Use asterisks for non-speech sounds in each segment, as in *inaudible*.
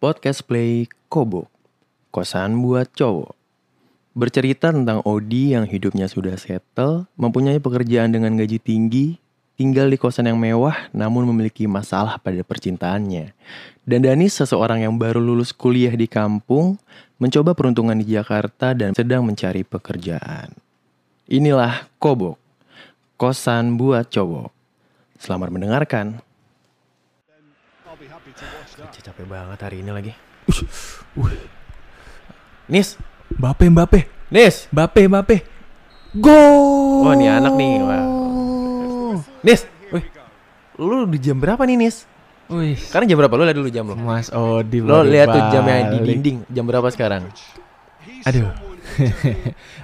Podcast Play Kobo Kosan buat cowok. Bercerita tentang Odi yang hidupnya sudah settle Mempunyai pekerjaan dengan gaji tinggi Tinggal di kosan yang mewah namun memiliki masalah pada percintaannya. Dan Danis seseorang yang baru lulus kuliah di kampung Mencoba peruntungan di Jakarta dan sedang mencari pekerjaan. Inilah Kobok Kosan buat cowok. Selamat mendengarkan Cih, capek banget hari ini lagi. Nis, Mbappe, Mbappe, Nis. Mbappe, Mbappe. Go! Wah, nih anak nih. Wah. Nis, wih. Lu di jam berapa nih, Nis? Wih, Sekarang jam berapa? Lu lihat dulu jam lu. Mas Odi Lo baru lihat tuh jam yang di dinding. Jam berapa sekarang? Aduh.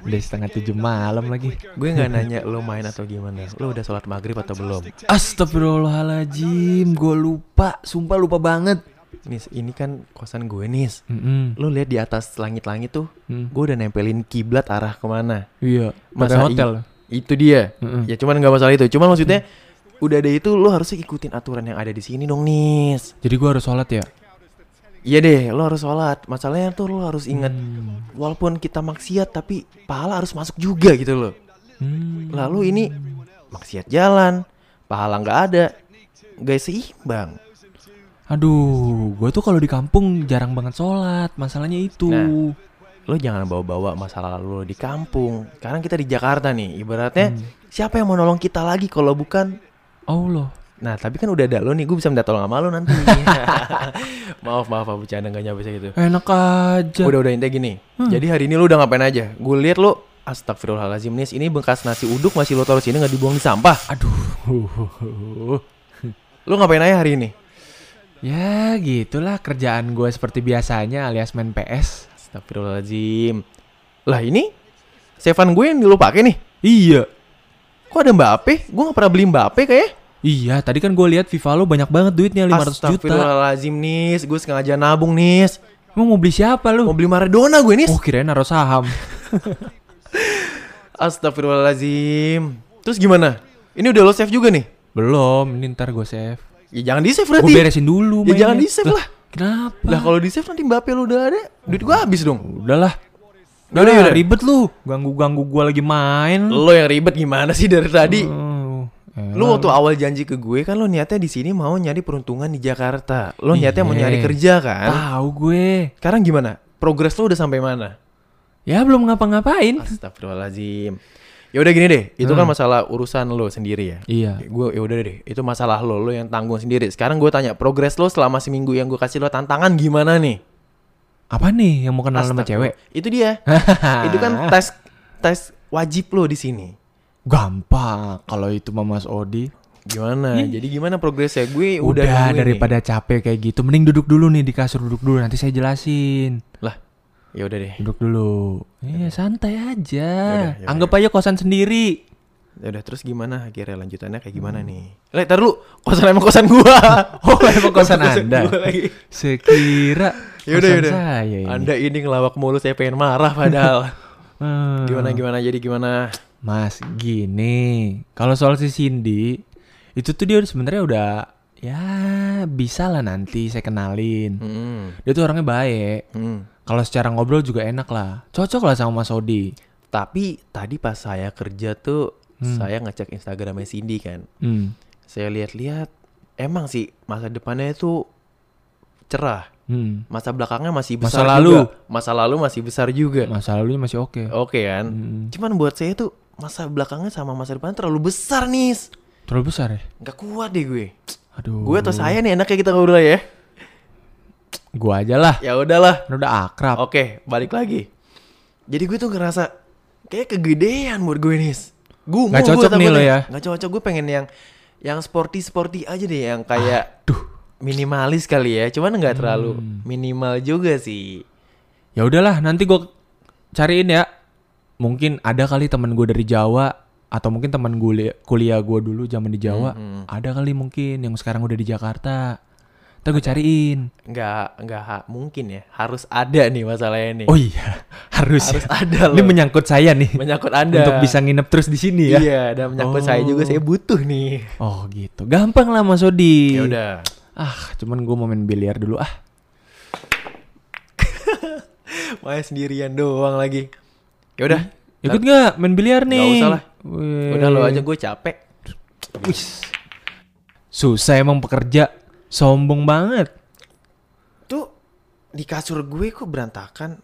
Udah setengah tujuh malam lagi. Gue nggak nanya lu main atau gimana. Lu udah sholat maghrib atau belum? Astagfirullahaladzim, gue lupa, sumpah lupa banget. Nis, ini kan kosan gue, Nis. Mm-mm. Lu lihat di atas langit-langit tuh, Mm. gue udah nempelin kiblat arah ke mana. Iya, Masa hotel. Itu dia. Mm-mm. Ya cuman nggak masalah itu. Cuman maksudnya udah ada itu lu harusnya ikutin aturan yang ada di sini dong, Nis. Jadi gue harus sholat ya? Iya deh, lo harus sholat. Masalahnya tuh lo harus ingat, Hmm. walaupun kita maksiat tapi pahala harus masuk juga gitu loh. Hmm. Lalu ini maksiat jalan, pahala nggak ada, gak seimbang. Aduh, gue tuh kalau di kampung jarang banget sholat. Masalahnya itu. Nah. Lo jangan bawa-bawa masalah lalu lo di kampung. Sekarang kita di Jakarta nih, ibaratnya Hmm. siapa yang mau nolong kita lagi kalau bukan Allah. Nah tapi kan udah ada lo nih, gue bisa minta tolong sama lo nanti. *laughs* *laughs* maaf maaf, maaf bercanda gak nyampe gitu. Enak aja. Udah udah intinya gini. Hmm. Jadi hari ini lu udah ngapain aja? Gue lihat lu Astagfirullahaladzim Nis Ini bekas nasi uduk masih lo taruh sini nggak dibuang di sampah Aduh. Lu ngapain aja hari ini? Ya gitulah kerjaan gue seperti biasanya alias main PS. Astagfirullahaladzim Lah ini Sevan gue yang lu pakai nih Iya. Kok ada Mbappe? Gue gak pernah beli Mbappe kayaknya Iya, tadi kan gue lihat FIFA lo banyak banget duitnya 500 juta. Astagfirullahaladzim Nis Gue sengaja nabung Nis Emang mau beli siapa lu? Mau beli Maradona gue Nis Oh kirain naruh saham. *laughs* Astagfirullahaladzim Terus gimana? Ini udah lo save juga nih? Belum, ini ntar gue save. Ya jangan di save Gue berarti beresin dulu. Ya mainnya. jangan di-save lah. Kenapa? Lah kalau di save nanti Mbappe lu udah ada Duit gue habis dong udahlah. Udah, Udah, udah. ribet lu. Ganggu-ganggu gue lagi main. Lo yang ribet gimana sih dari tadi? Oh, Lu waktu awal janji ke gue kan lo niatnya di sini mau nyari peruntungan di Jakarta. Lo niatnya mau Iya. nyari kerja kan? tahu gue. Sekarang gimana? Progres lo udah sampai mana? Ya belum ngapa-ngapain. Astagfirullahaladzim. Ya udah gini deh, itu kan Hmm. masalah urusan lo sendiri ya. Iya. Gue ya udah deh, itu masalah lo, lo yang tanggung sendiri. Sekarang gue tanya, progres lo selama seminggu yang gue kasih lo tantangan gimana nih? Apa nih yang mau kenal sama cewek? Itu dia. *laughs* itu kan tes tes wajib lo di sini. Gampang kalau itu mah Mas Odi. Gimana? Jadi gimana progresnya? Gue udah, Udah, nungguin nih. daripada capek kayak gitu, mending duduk dulu nih di kasur duduk dulu nanti saya jelasin. lah. Ya udah deh. Duduk dulu. Iya, santai aja. Yaudah, yaudah, Anggap aja kosan sendiri. Ya udah terus gimana akhirnya lanjutannya kayak gimana nih? Lek, tar dulu. Kosan emang kosan gua. *laughs* Oh, emang kosan Anda? gua lagi. Sekira *laughs* Yaudah kosan yaudah. saya ini. Anda ini ngelawak mulu saya pengen marah padahal. Hmm. *laughs* gimana gimana jadi gimana? Mas, gini. Kalau soal si Cindy, itu tuh dia sebenarnya udah ya bisa lah nanti saya kenalin. Hmm. Dia tuh orangnya baik. Hmm. Kalau secara ngobrol juga enak lah. Cocok lah sama Mas Odi. Tapi tadi pas saya kerja tuh Hmm. saya ngecek Instagramnya Cindy kan. Hmm. Saya lihat-lihat emang sih masa depannya itu cerah. Hmm. Masa belakangnya masih Masa besar lalu. juga. Masa lalu masih besar juga. Masa lalunya masih oke. Oke kan? Hmm. Cuman buat saya tuh masa belakangnya sama masa depan terlalu besar nih. Terlalu besar ya? Nggak kuat deh gue. Aduh. Gue atau saya nih enaknya kita ngobrol ya. Gua aja lah. Ya udahlah. Kan udah akrab. Oke, balik lagi. Jadi gue tuh ngerasa kayak kegedean buat gue nih. Gue Nggak cocok nih lo ya? Gak cocok gue pengen yang yang sporty sporty aja deh yang kayak Duh. minimalis kali ya. Cuman nggak terlalu Hmm. minimal juga sih. Ya udahlah, nanti gua cariin ya. Mungkin ada kali temen gue dari Jawa atau mungkin teman gue kuliah gue dulu zaman di Jawa. Hmm, hmm. Ada kali mungkin yang sekarang udah di Jakarta. Ntar gue cariin. Nggak nggak ha- mungkin ya. Harus ada nih masalahnya nih. Oh iya, harus. *laughs* Harus ya. ada Ini loh. menyangkut saya nih. menyangkut anda Untuk bisa nginep terus di sini ya. Iya, dan menyangkut saya juga Oh. saya butuh nih. Oh gitu. Gampang lah Mas Odi. Ya udah. Ah, cuman gue mau main biliar dulu ah. *laughs* Main sendirian doang lagi. Ya udah, Ikut nggak main biliar nih? Nggak usah lah. Wih. udah lo aja gue capek. Wis. Susah emang pekerja. Sombong banget. Tuh di kasur gue kok berantakan.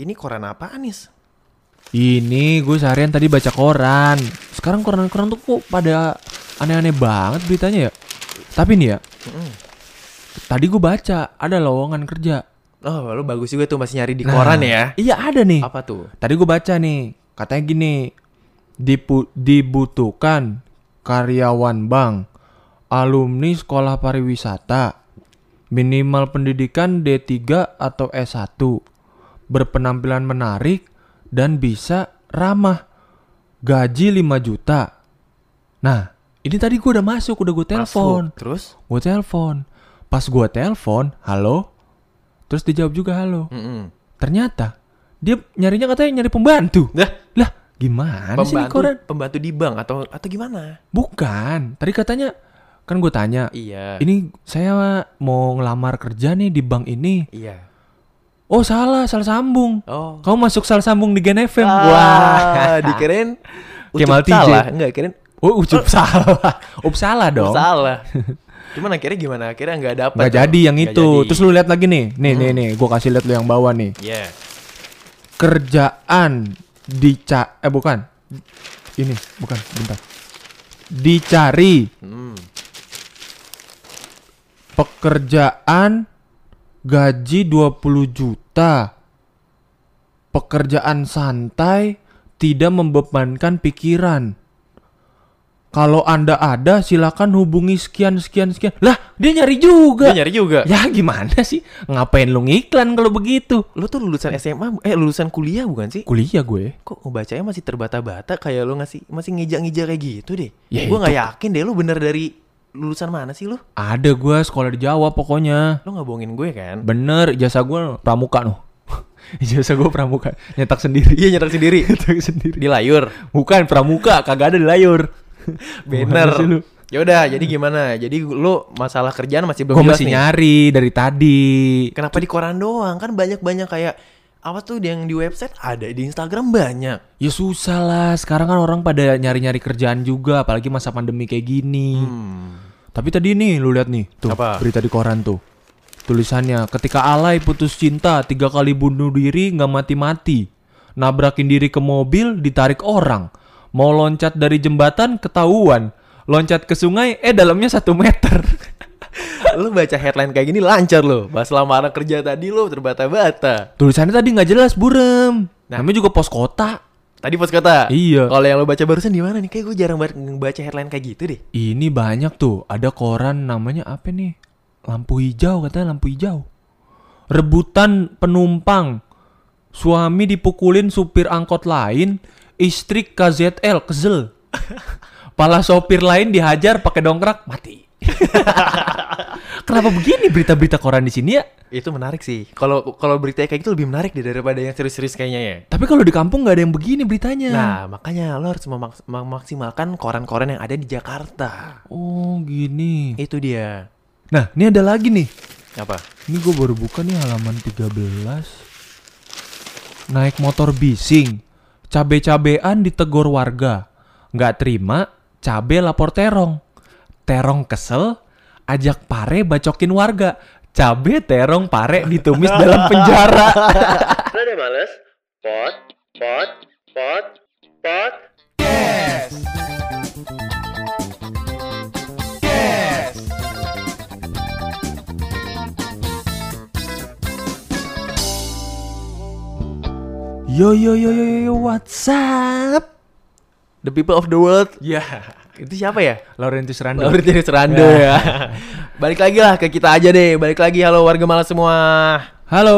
Ini koran apa Anis? Ini gue seharian tadi baca koran. Sekarang koran-koran tuh kok pada aneh-aneh banget beritanya ya. Tapi nih ya, tadi gue baca ada lowongan kerja. Oh, lo bagus juga tuh masih nyari di koran ya. Iya ada nih. Apa tuh? Tadi gue baca nih, katanya gini, dipu- dibutuhkan karyawan bank, alumni sekolah pariwisata, minimal pendidikan D3 atau S1, berpenampilan menarik dan bisa ramah, gaji 5 juta. Nah, ini tadi gue udah masuk, udah gue telepon. Terus? gue telepon. Pas gue telepon, halo, terus dijawab juga halo. Mm-mm. Ternyata dia nyarinya katanya nyari pembantu. Dah, Lah, gimana sih ini pembantu, koran? pembantu di bank atau atau gimana? Bukan. Tadi katanya kan gue tanya, Iya. ini saya mau ngelamar kerja nih di bank ini. Iya. Oh salah, salah sambung. Oh. Kamu masuk salah sambung di Gen FM. Wah, Wah, dikirain Kemal TJ. salah, enggak kirain Oh, ucup *laughs* salah. Up salah dong. salah. *laughs* Cuman akhirnya gimana? Akhirnya nggak dapet. Nggak jadi yang Nggak itu. jadi. Hmm. Terus lu lihat lagi nih. Nih, nih, nih. Gue kasih lihat lu yang bawah nih. Iya. Kerjaan dica eh bukan. Ini, bukan, bentar. Dicari Hmm. pekerjaan gaji 20 juta. Pekerjaan santai tidak membebankan pikiran. Kalau Anda ada silakan hubungi sekian sekian sekian. Lah, dia nyari juga. Dia nyari juga. Ya gimana sih? Ngapain lu ngiklan kalau begitu? Lu tuh lulusan SMA, eh lulusan kuliah bukan sih? Kuliah gue. Kok ngebacanya masih terbata-bata kayak lu ngasih masih ngejak-ngejak kayak gitu deh. Ya gua nggak yakin deh lu bener dari lulusan mana sih lu? Ada gue sekolah di Jawa pokoknya. Lu nggak bohongin gue kan? Bener, ijazah gue pramuka noh. *laughs* ijazah gue pramuka, nyetak sendiri. Iya nyetak sendiri. *laughs* nyetak sendiri. di layur. Bukan pramuka, kagak ada di layur. *laughs* Bener. Ya udah, jadi gimana? Jadi lu masalah kerjaan masih belum Gue jelas masih nih. nyari dari tadi. Kenapa di koran doang? Kan banyak-banyak kayak apa tuh yang di website ada di Instagram banyak. Ya susah lah, sekarang kan orang pada nyari-nyari kerjaan juga, apalagi masa pandemi kayak gini. Hmm. Tapi tadi nih, lu lihat nih, tuh Apa? berita di koran tuh. Tulisannya, ketika alay putus cinta, tiga kali bunuh diri nggak mati-mati. Nabrakin diri ke mobil, ditarik orang. Mau loncat dari jembatan, ketahuan. Loncat ke sungai, eh dalamnya satu meter. *laughs* lu baca headline kayak gini lancar lo. Bahas lamaran kerja tadi lo terbata-bata. Tulisannya tadi nggak jelas, burem. Namanya juga pos kota. Tadi pos kota. Iya. Kalau yang lo baca barusan di mana nih? Kayak gue jarang banget baca headline kayak gitu deh. Ini banyak tuh, ada koran namanya apa nih? Lampu hijau katanya lampu hijau. Rebutan penumpang. Suami dipukulin supir angkot lain, istri KZL kesel. Pala sopir lain dihajar pakai dongkrak mati. *laughs* Kenapa begini berita-berita koran di sini ya? Itu menarik sih. Kalau kalau berita kayak gitu lebih menarik deh daripada yang serius-serius kayaknya ya. Tapi kalau di kampung nggak ada yang begini beritanya. Nah, makanya lo harus memaks- memaksimalkan koran-koran yang ada di Jakarta. Oh gini. Itu dia. Nah ini ada lagi nih. Apa? Ini gue baru buka nih halaman 13 Naik motor bising Cabe-cabean ditegor warga. Nggak terima Cabe lapor terong. Terong kesel Ajak pare bacokin warga. Cabe terong pare ditumis dalam penjara. *laughs* Males? Pot, pot, pot, pot. Yo yo yo yo yo what's up The people of the world. Ya Itu siapa ya? Laurentius Rando Laurentius Rando ya. Balik lagi lah ke kita aja deh. Balik lagi halo warga malas semua. Halo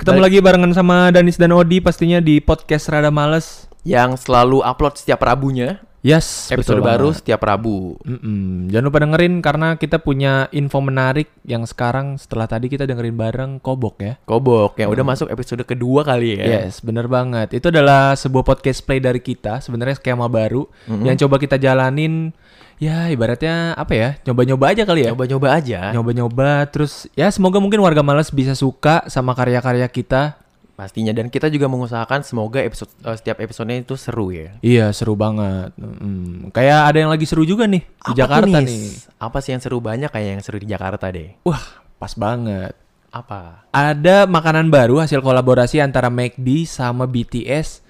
Ketemu Balik- lagi barengan sama Danis dan Odi Pastinya di podcast Rada Males Yang selalu upload setiap Rabunya. Yes, Episode betul baru setiap Rabu. Mm-mm. Jangan lupa dengerin karena kita punya info menarik yang sekarang setelah tadi kita dengerin bareng Kobok ya. Kobok yang udah masuk episode kedua kali ya. Yes, bener banget. Itu adalah sebuah podcast play dari kita. Sebenarnya skema baru yang coba kita jalanin. Ya, ibaratnya apa ya? Nyoba-nyoba aja kali ya. Nyoba-nyoba aja. Nyoba-nyoba. Terus ya semoga mungkin warga Males bisa suka sama karya-karya kita. Pastinya dan kita juga mengusahakan semoga episode eh, setiap episodenya itu seru ya. Iya, seru banget. Mm. Kayak ada yang lagi seru juga nih di Apa tuh, Jakarta nih. Apa sih yang seru banyak kayak yang seru di Jakarta deh? Wah, pas banget. Apa? Ada makanan baru hasil kolaborasi antara McD sama BTS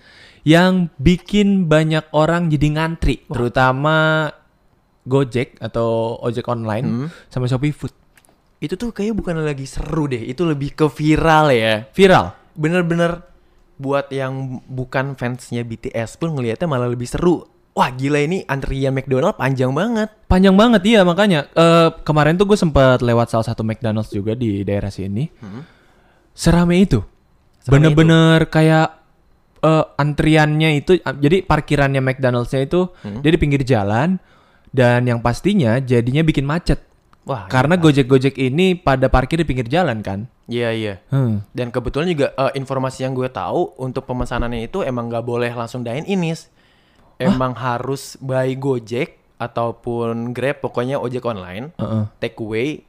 yang bikin banyak orang jadi ngantri, terutama Gojek atau ojek online sama Shopee Food. Itu tuh kayak bukan lagi seru deh, itu lebih ke viral ya. Viral. Bener-bener buat yang bukan fansnya BTS pun ngelihatnya malah lebih seru. Wah gila ini antrian McDonald panjang banget. Panjang banget iya makanya. Eh, kemarin tuh gue sempat lewat salah satu McDonald's juga di daerah sini. Serame itu. Bener-bener kayak eh, antriannya itu ah, jadi parkirannya McDonald's-nya itu dia di pinggir jalan dan yang pastinya jadinya bikin macet. Wah Karena Gojek-Gojek ini pada parkir di pinggir jalan kan. iya iya. Hmm. Dan kebetulan juga eh, informasi yang gue tahu untuk pemesanannya itu emang nggak boleh langsung dine in Nis. Emang harus by Gojek ataupun Grab pokoknya ojek online, Heeh. take away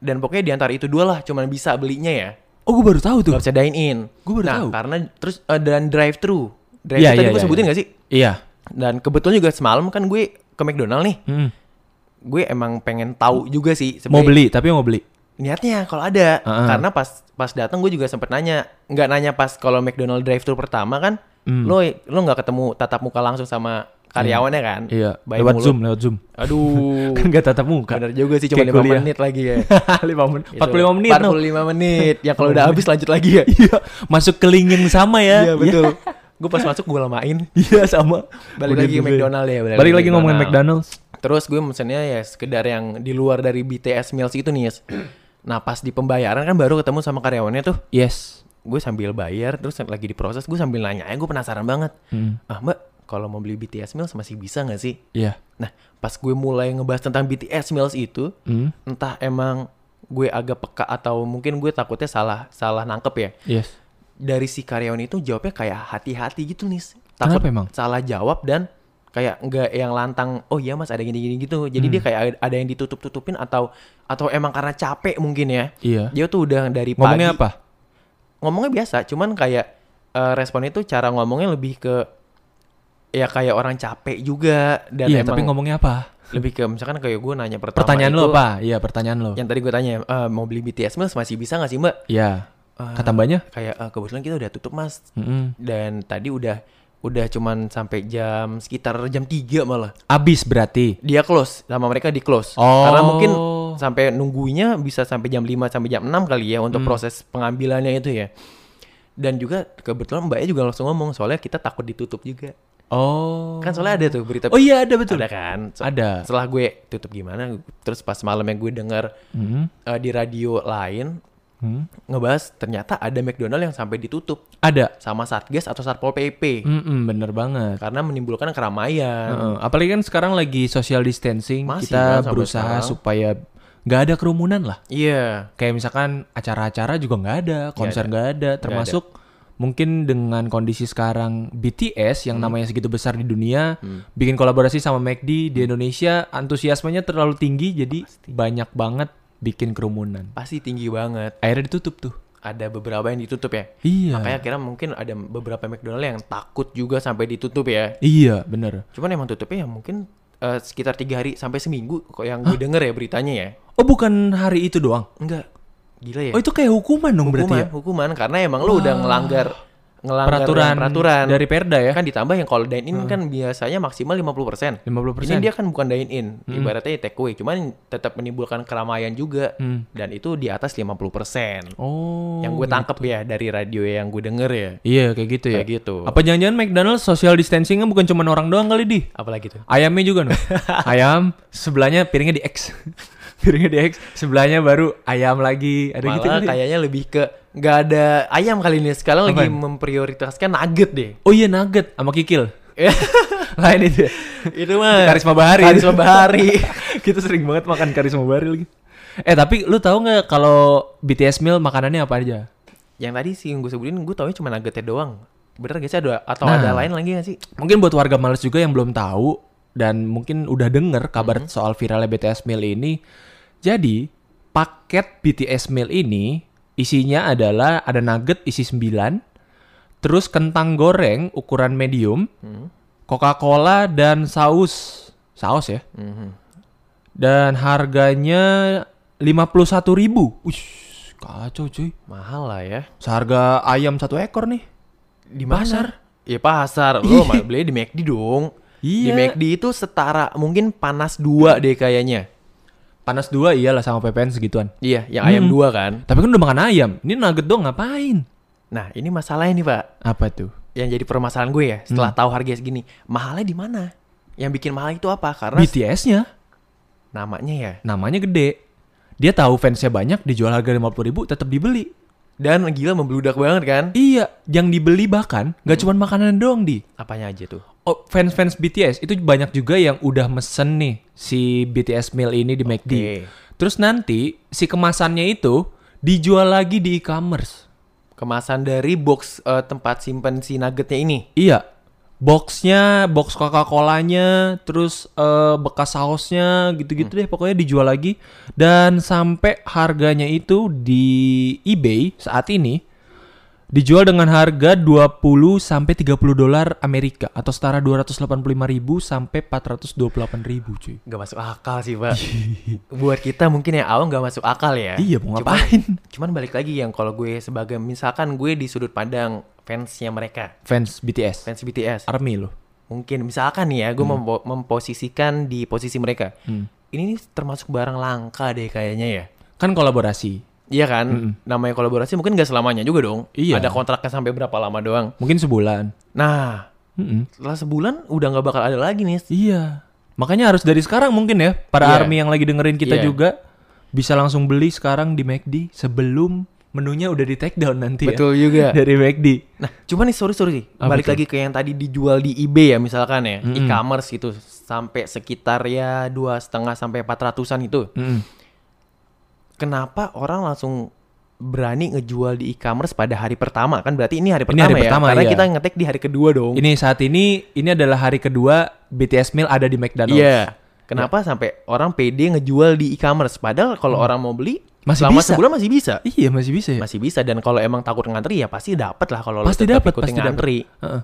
dan pokoknya di antara itu dua lah cuman bisa belinya ya. Oh, gue baru tahu tuh. Gak bisa dine in. Gua baru nah, tahu. karena terus eh, dan drive thru. Drive Iya, thru tadi iya, gue iya, sebutin iya. gak sih? Iya. Dan kebetulan juga semalam kan gue ke McDonald nih. Hmm. Gue emang pengen tahu juga sih Mau beli, tapi mau beli. niatnya kalau ada. Heeh. Karena pas pas datang gue juga sempet nanya. Nggak nanya pas kalau McDonald drive thru pertama kan, Hmm. lo lo nggak ketemu tatap muka langsung sama karyawannya kan? Iya, By lewat mulut. Zoom, lewat Zoom. Aduh. *laughs* kan gak tatap muka. Bener juga sih cuma Kayak 5 kuliah. menit lagi ya. *laughs* 5 menit. Itu. 45 menit. no. 45 menit. Ya kalau udah habis lanjut lagi ya. *laughs* Iya, masuk ke link yang sama ya. Iya betul. gue pas masuk gue lamain. Iya sama. Balik Udah lagi ke. McDonald ya. Balik lagi ngomongin McDonald's. Terus gue mesennya ya sekedar yang di luar dari BTS meals itu nih. Yes. *clears throat* Nah pas di pembayaran kan baru ketemu sama karyawannya tuh. Yes. Gue sambil bayar terus lagi diproses gue sambil nanya ya gue penasaran banget. Hmm. Ah mbak kalau mau beli BTS meals masih bisa nggak sih? Iya. Nah pas gue mulai ngebahas tentang BTS meals itu Hmm. entah emang gue agak peka atau mungkin gue takutnya salah salah nangkep ya. Yes. Dari si karyawan itu jawabnya kayak hati-hati gitu nih. Kenapa emang? salah jawab dan kayak nggak yang lantang oh iya mas ada gini-gini gitu jadi dia kayak ada- yang ditutup-tutupin atau atau emang karena capek mungkin ya Iya. dia tuh udah dari pagi Ngomongnya apa? ngomongnya biasa cuman kayak eh, respon itu cara ngomongnya lebih ke ya kayak orang capek juga dan Iya, emang tapi ngomongnya apa? lebih ke misalkan kayak gue nanya pertama Pertanyaan itu, lo apa? Iya, pertanyaan lo. yang tadi gue tanya "Eh, mau beli BTS mas masih bisa nggak sih mbak Iya. Eh, Kata mbaknya? kayak "Eh, kebetulan kita udah tutup mas Mm-mm. dan tadi udah udah cuman sampai jam sekitar jam 3 malah Abis berarti. dia close sama mereka di close Oh. karena mungkin sampai nunggunya bisa sampai jam 5 sampai jam 6 kali ya Hmm. untuk proses pengambilannya itu ya dan juga kebetulan mbaknya juga langsung ngomong soalnya kita takut ditutup juga Oh. kan soalnya ada tuh berita Oh iya, ada betul. ada kan So- Ada. setelah gue tutup gimana terus pas malamnya gue denger Hmm. eh, di radio lain Hmm. ngebahas ternyata ada McDonald yang sampai ditutup Ada. sama Satgas atau Satpol PP Mm-mm, bener banget. karena menimbulkan keramaian Heeh, Apalagi kan sekarang lagi social distancing, Masih kita kan berusaha sekarang. supaya nggak ada kerumunan lah. iya Kayak misalkan acara-acara juga nggak ada, konser nggak ada, termasuk mungkin dengan kondisi sekarang BTS yang Hmm. namanya segitu besar di dunia, bikin kolaborasi sama McD di Indonesia, antusiasmenya terlalu tinggi, jadi banyak banget bikin kerumunan. pasti tinggi banget Akhirnya ditutup tuh. ada beberapa yang ditutup ya Iya. Makanya kira mungkin ada beberapa McDonald yang takut juga sampai ditutup ya. Iya, bener. Cuman emang tutupnya ya mungkin eh, sekitar tiga hari sampai seminggu kok yang gue denger ya beritanya ya. Oh, bukan hari itu doang. Enggak, gila ya. Oh, itu kayak hukuman dong berarti hukuman, ya? hukuman karena emang lo udah ngelanggar ngelanggar Peraturan, peraturan dari Perda ya? Kan ditambah yang kalau dine in kan biasanya maksimal 50%. 50%. Ini dia kan bukan dine in, ibaratnya take away, cuman tetap menimbulkan keramaian juga Hmm. dan itu di atas 50%. Oh. yang gue tangkep ya dari radio yang gue denger ya. Iya, kayak gitu ya. Kayak gitu. Apa jangan-jangan McDonald's social distancingnya bukan cuma orang doang kali di? Apalagi tuh? Ayamnya juga nih. *laughs* ayam sebelahnya piringnya di X. *laughs* piringnya di X, sebelahnya baru ayam lagi. Ada gitu Malah kali. kayaknya lebih ke nggak ada ayam kali ini. Sekarang lagi memprioritaskan nugget deh. Oh iya nugget sama kikil. *laughs* Lain itu. itu mah Karisma Bahari. Karisma Bahari. *laughs* Kita sering banget makan karisma bahari lagi. Eh tapi lu tahu nggak kalau BTS meal makanannya apa aja? yang tadi sih yang gue sebutin gue taunya cuma nuggetnya doang. Bener gak sih ada atau Nah. ada lain lagi gak sih? Mungkin buat warga males juga yang belum tahu dan mungkin udah denger kabar soal viralnya BTS meal ini. Jadi paket BTS meal ini isinya adalah ada nugget isi 9, terus kentang goreng ukuran medium, Hmm. Coca-Cola dan saus. Saus ya. Mhm. Dan harganya 51.000 ribu. Wih, kacau cuy. Mahal lah ya. Seharga ayam satu ekor nih. Di Pasar. Iya pasar. *laughs* Lo beli di McD dong. Di Iya. McD itu setara mungkin panas dua deh kayaknya. Panas dua iyalah sama PPN segituan. Iya, yang ayam Hmm. dua kan. Tapi kan udah makan ayam. Ini nugget dong ngapain? Nah, ini masalahnya nih, Pak. Apa tuh? Yang jadi permasalahan gue ya, setelah Hmm. tahu harganya segini, mahalnya di mana? Yang bikin mahal itu apa? Karena BTS-nya namanya ya. namanya gede. Dia tahu fansnya banyak, dijual harga 50.000 ribu, tetap dibeli. Dan gila membludak banget kan? Iya, yang dibeli bahkan gak cuma makanan doang di. Apanya aja tuh? Oh, fans-fans BTS itu banyak juga yang udah mesen nih si BTS meal ini di McD. Oke. Terus nanti si kemasannya itu dijual lagi di e-commerce. Kemasan dari box eh, tempat simpen si nuggetnya ini. Iya. Boxnya, box Coca-Colanya, terus eh, bekas sausnya, gitu-gitu deh. Pokoknya dijual lagi. Dan sampai harganya itu di eBay saat ini dijual dengan harga 20 sampai 30 dolar Amerika atau setara 285.000 sampai 428.000 cuy. Gak masuk akal sih, Pak. Buat kita mungkin yang awam gak masuk akal ya. Iya, mau Cuman- ngapain? Cuman balik lagi yang kalau gue sebagai misalkan gue di sudut pandang fansnya mereka, Fans BTS, fans BTS. Army loh. Mungkin misalkan nih ya, gue mempo- memposisikan di posisi mereka. Hmm. Ini termasuk barang langka deh kayaknya ya. Kan kolaborasi. Iya kan? Mm-mm. Namanya kolaborasi mungkin gak selamanya juga dong. Iya. Ada kontraknya sampai berapa lama doang. Mungkin sebulan. Nah, Mm-mm. setelah sebulan udah nggak bakal ada lagi nih. Iya. Makanya harus dari sekarang mungkin ya para Iya. army yang lagi dengerin kita Iya. juga bisa langsung beli sekarang di McD sebelum menunya udah di take down nanti Betul ya. juga. *laughs* Dari McD. Nah, cuman nih sorry sorry sih. Balik tuh? lagi ke yang tadi dijual di eBay ya misalkan ya, Mm-mm. e-commerce itu sampai sekitar ya dua setengah sampai empat ratusan itu. Mm-mm. Kenapa orang langsung berani ngejual di e-commerce pada hari pertama kan berarti ini hari Ini pertama hari ya pertama, karena iya. kita ngetek di hari kedua dong Ini saat ini ini adalah hari kedua BTS meal ada di McDonald's. iya kenapa sampai orang pede ngejual di e-commerce padahal kalau orang mau beli Hmm. Masih selama bisa. sebulan masih bisa Iya masih bisa ya. masih bisa dan kalau emang takut ngantri ya pasti dapat lah kalau lo Pasti dapat, pasti ngantri Heeh.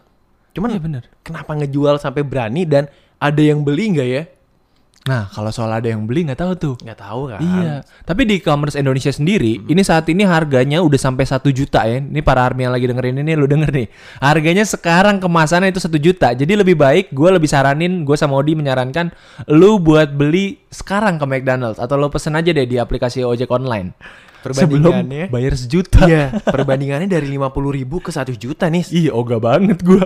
cuman Iya benar. kenapa ngejual sampai berani dan ada yang beli nggak ya Nah kalau soal ada yang beli nggak tahu tuh. nggak tahu kan Iya. Tapi di e-commerce Indonesia sendiri, ini saat ini harganya udah sampai satu juta ya. Ini para army yang lagi dengerin ini, lu denger nih. Harganya sekarang kemasannya itu satu juta. Jadi lebih baik, gue lebih saranin, gue sama Odi menyarankan lu buat beli sekarang ke McDonald's atau lu pesen aja deh di aplikasi ojek online. Sebelum perbandingannya bayar sejuta. iya perbandingannya dari 50.000 ribu ke satu juta nih Iya, ogah banget gue.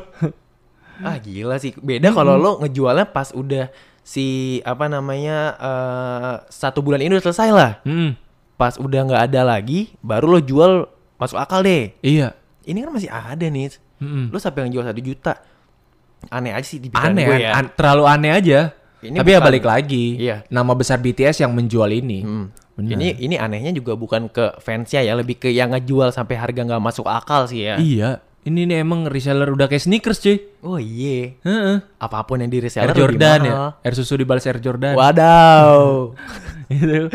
Ah gila sih. Beda kalau lo ngejualnya pas udah si apa namanya eh, satu bulan ini udah selesai lah. Hmm, Pas udah nggak ada lagi, baru lo jual masuk akal deh. iya. Ini kan masih ada nih. Mm-mm. Lo sampai ngejual satu juta. Aneh aja sih di Aneh, gue ya. an- terlalu aneh aja. Ini Tapi ya bukan- balik lagi. Iya. Nama besar BTS yang menjual ini. Hmm. Benar. Ini ini anehnya juga bukan ke fansnya ya, lebih ke yang ngejual sampai harga nggak masuk akal sih ya. Iya. Ini nih emang reseller udah kayak sneakers cuy. Oh iya. Heeh. Apa pun yang di Air reseller lebih Jordan ya. Air susu dibalas Air Jordan. Wadaw. *laughs* Itu.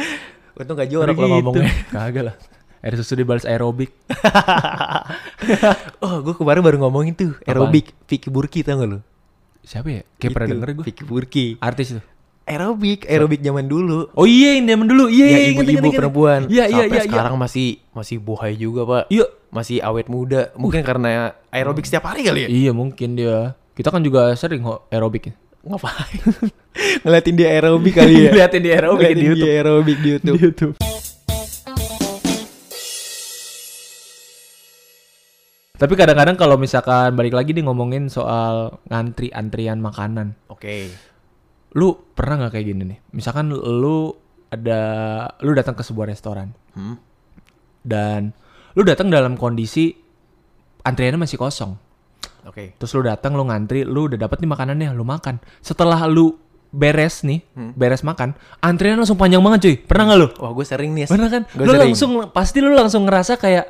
Untung gak jorok Gitu. lo ngomongnya. Kagak lah. Air susu dibalas aerobik. *laughs* oh, gue kemarin baru ngomongin tuh aerobik Vicky Burki tau gak lo? Siapa ya? Kayak pernah Itu, denger gue. Vicky Burki. Artis itu. Aerobik, aerobik zaman dulu. Oh iya yang zaman dulu. Iya ya iya ibu-ibu perempuan. Iya iya Sampai iya. sekarang masih masih bohai juga, Pak. Iya. Masih awet muda. Mungkin karena aerobik setiap hari kali ya? Iya mungkin dia. Kita kan juga sering kok aerobik. Ngapain? *laughs* Ngeliatin dia aerobik kali ya? *laughs* Liatin di aerobik di Ngeliatin YouTube. dia aerobik di YouTube. Di YouTube. Tapi kadang-kadang kalau misalkan balik lagi nih ngomongin soal ngantri antrian makanan. Oke. Lu pernah nggak kayak gini nih? Misalkan lu ada lu datang ke sebuah restoran Hmm. dan lu datang dalam kondisi antriannya masih kosong. Oke. Terus lu datang, lu ngantri, lu udah dapet nih makanannya, lu makan. Setelah lu beres nih, Hmm. beres makan, antrian langsung panjang banget cuy. Pernah nggak lu? Wah, gue sering nih. Pernah kan? Gue lu sering. langsung pasti lu langsung ngerasa kayak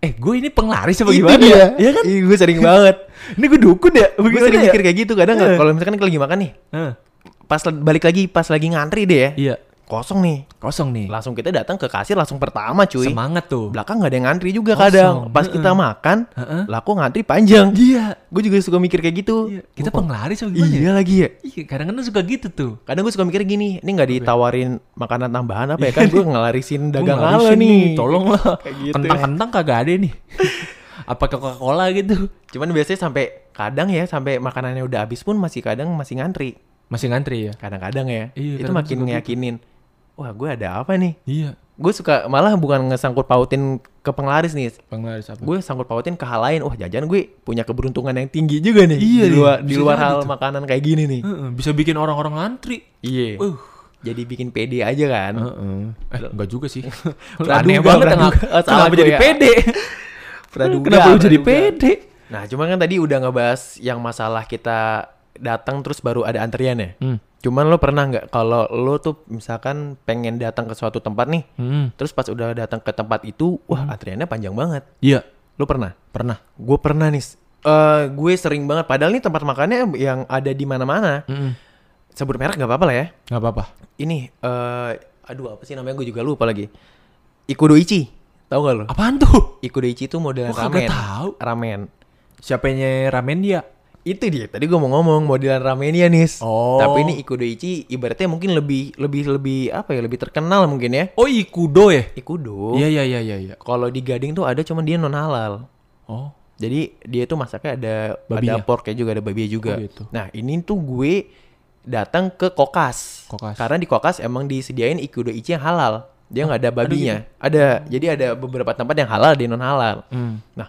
eh gue ini penglaris apa gimana dia. ya? Iya kan? Iya, gue sering banget. *laughs* Ini gue dukun ya? gue sering ya? mikir kayak gitu kadang Eh. kalau misalkan lagi makan nih, Heeh. Pas balik lagi pas lagi ngantri deh ya. Iya, Kosong nih. kosong nih. Langsung kita datang ke kasir langsung pertama cuy. Semangat tuh. Belakang nggak ada yang ngantri juga Kosong. kadang. Pas Heeh. kita makan, Heeh. lah kok ngantri panjang. Iya. Gue juga suka mikir kayak gitu. Iya. Kita Gua- penglaris apa gimana? Iya ya? lagi ya. Iya, kadang-kadang suka gitu tuh. Kadang gue suka mikir gini, ini nggak ditawarin makanan tambahan apa ya kan? gue ngelarisin dagang ala nih. Tolong lah. *laughs* Gitu. Kentang-kentang kagak ada nih. *laughs* apa Coca-Cola gitu. Cuman biasanya sampai kadang ya sampai makanannya udah habis pun masih kadang masih ngantri. Masih ngantri ya? Kadang-kadang ya. Iya, itu kadang makin gitu. ngeyakinin. Wah, gue ada apa nih? Iya. Gue suka malah bukan ngesangkut pautin ke penglaris nih. Penglaris apa? Gue sangkut pautin ke hal lain. Wah, jajan gue punya keberuntungan yang tinggi juga nih. Iya di luar, di bisa luar hal tuh. makanan kayak gini nih. Heeh, bisa bikin orang-orang ngantri. Iya. Uh. Jadi bikin pede aja kan. Heeh. Eh, enggak juga sih. *laughs* Aneh banget. Oh, salah Kenapa jadi ya. pede? *laughs* Praduga, Kenapa lu jadi pede? Nah, cuma kan tadi udah ngebahas yang masalah kita datang terus baru ada antrian ya. Hmm. Cuman lo pernah nggak kalau lo tuh misalkan pengen datang ke suatu tempat nih, Hmm. terus pas udah datang ke tempat itu, wah antriannya panjang banget. Iya, Lo pernah? pernah. Gue pernah nih. Eh, gue sering banget. Padahal nih tempat makannya yang ada di mana-mana. Heeh. Sebut merek nggak apa-apa lah ya. Enggak apa-apa. Ini, eh, aduh apa sih namanya? Gue juga lupa lagi. Ikudoichi, tahu gak lo? Apaan tuh? Ikudoichi itu Gua kagak ramen. tahu. Ramen. Siapanya ramen dia? Itu dia. Tadi gue mau ngomong modelan ramennya nih. Oh. Tapi ini Ikudoichi ibaratnya mungkin lebih lebih lebih apa ya? Lebih terkenal mungkin ya. Oh, Ikudo ya? Ikudo. Iya, iya, iya, iya, iya. Kalau di Gading tuh ada cuman dia non halal. Oh. Jadi dia tuh masaknya ada Babinya? ada porknya juga ada babinya juga. Oh, gitu. Nah ini tuh gue datang ke Kokas. Kokas. Karena di Kokas emang disediain Ikudoichi yang halal. Dia nggak ada babinya. Ada. Jadi ada beberapa tempat yang halal di non halal. Hmm. Nah,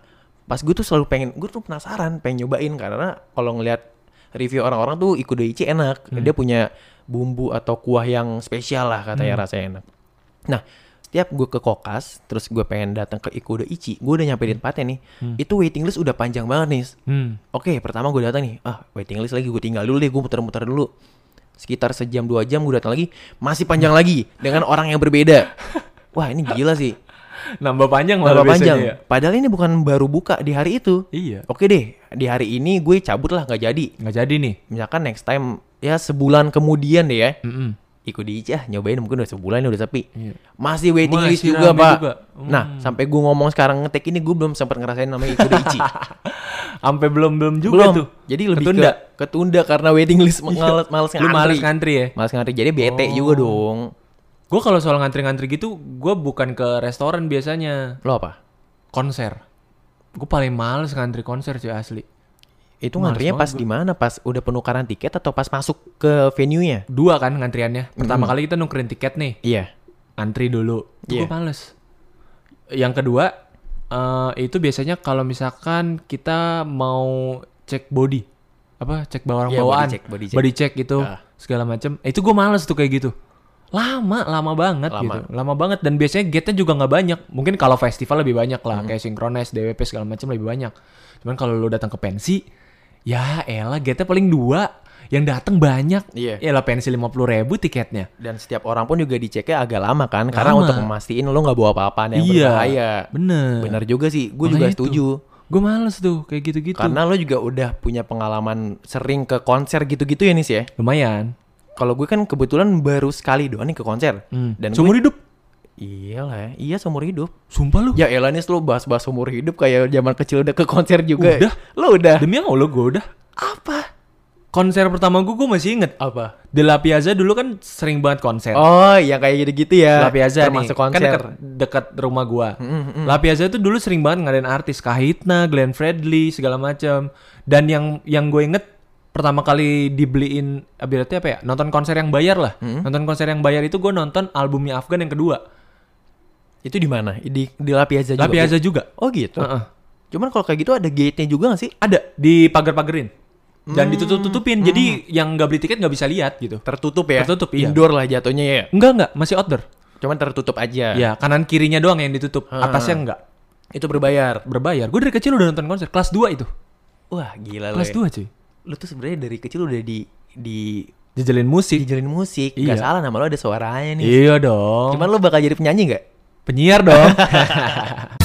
pas gue tuh selalu pengen, gue tuh penasaran, pengen nyobain karena kalau ngelihat review orang-orang tuh Ikudoichi enak. Dia punya bumbu atau kuah yang spesial lah katanya rasanya enak. Nah, setiap gue ke Kokas, terus gue pengen datang ke Ikudoichi, gue udah nyampe di tempatnya nih. Itu waiting list udah panjang banget nih. Hmm. Oke, pertama gue datang nih. Ah, waiting list lagi gue tinggal dulu deh, gue muter-muter dulu. Sekitar sejam dua jam gue datang lagi, masih panjang lagi dengan orang yang berbeda. *laughs* Wah, ini gila sih. Nambah panjang lah biasanya panjang. ya. Padahal ini bukan baru buka di hari itu. Iya. Oke deh, di hari ini gue cabut lah nggak jadi. Nggak jadi nih. Misalkan next time ya sebulan kemudian deh ya. Mm-mm. Ikut di ah nyobain mungkin udah sebulan udah sepi. Iya. Masih waiting list Masih juga, rame Pak. juga. Hmm. Nah, sampai gue ngomong sekarang ngetek ini gue belum sempat ngerasain namanya ikut Ichi. *laughs* Sampai belum belum juga belum. tuh. Jadi lebih Ketunda. Iya. ke ketunda karena waiting list males males Lu ngantri. males ngantri ya? Males ngantri. Jadi bete Oh. juga dong. Gue kalau soal ngantri-ngantri gitu, gue bukan ke restoran biasanya, Lo apa? konser. Gue paling males ngantri konser sih asli. Itu Males ngantrinya pas gimana? Pas udah penukaran tiket atau pas masuk ke venue-nya? Dua kan ngantriannya. Pertama kali kita nukerin tiket nih, Iya. antri dulu. Itu Iya. gue males. Yang kedua, eh, itu biasanya kalau misalkan kita mau cek body, apa cek barang Iya, bawaan, body check, body check. gitu, Ah. segala macem. Eh, Itu gue males tuh kayak gitu. Lama, lama banget Lama. gitu. Lama banget dan biasanya gate-nya juga nggak banyak. Mungkin kalau festival lebih banyak Hmm. lah, kayak Synchronize, DWP segala macam lebih banyak. Cuman kalau lu datang ke pensi, ya elah gate-nya paling dua. Yang datang banyak. Iya. Ya lah pensi 50 ribu tiketnya. Dan setiap orang pun juga diceknya agak lama kan, karena Lama. untuk memastikan lo nggak bawa apa-apaan yang Iya. berbahaya. Bener. Benar juga sih, gue juga itu. setuju. Gue males tuh kayak gitu-gitu. Karena lo juga udah punya pengalaman sering ke konser gitu-gitu ya Nis ya. lumayan. Kalau gue kan kebetulan baru sekali doang nih ke konser. Hmm. Dan Seumur gue, hidup. Iyalah, iya seumur hidup. Sumpah lu. Ya elah Nis lo bahas-bahas seumur hidup kayak zaman kecil udah ke konser juga. Udah. Lo udah. Demi Allah gue udah. Apa? Konser pertama gue gue masih inget. Apa? De La Piazza dulu kan sering banget konser. Oh, yang kayak gitu-gitu ya. La Piazza nih. Termasuk Kan konser. dekat, dekat rumah gua. La Piazza itu dulu sering banget ngadain artis Kahitna, Glenn Fredly, segala macam. Dan yang yang gue inget pertama kali dibeliin eh, berarti apa ya? Nonton konser yang bayar lah. Nonton konser yang bayar itu gue nonton albumnya Afgan yang kedua. Itu di mana? Di di La Piazza juga. La Piazza juga. Oh gitu. Heeh. Cuman kalau kayak gitu ada gate-nya juga gak sih? Ada di pagar-pagerin. Dan ditutup-tutupin. Jadi yang nggak beli tiket nggak bisa lihat gitu. Tertutup ya? Tertutup, iya. Indoor lah jatuhnya ya? Enggak enggak, masih outdoor. Cuman tertutup aja. Ya, kanan kirinya doang yang ditutup. Atasnya enggak. Itu berbayar. Berbayar. Gue dari kecil udah nonton konser kelas 2 itu. Wah gila Kelas lo. 2 cuy. Lu tuh sebenarnya dari kecil udah di di Jajalin musik. dijalin musik. Gak Gak salah nama lo ada suaranya nih. Iya dong. Cuman lo bakal jadi penyanyi nggak? penyiar dong. *laughs*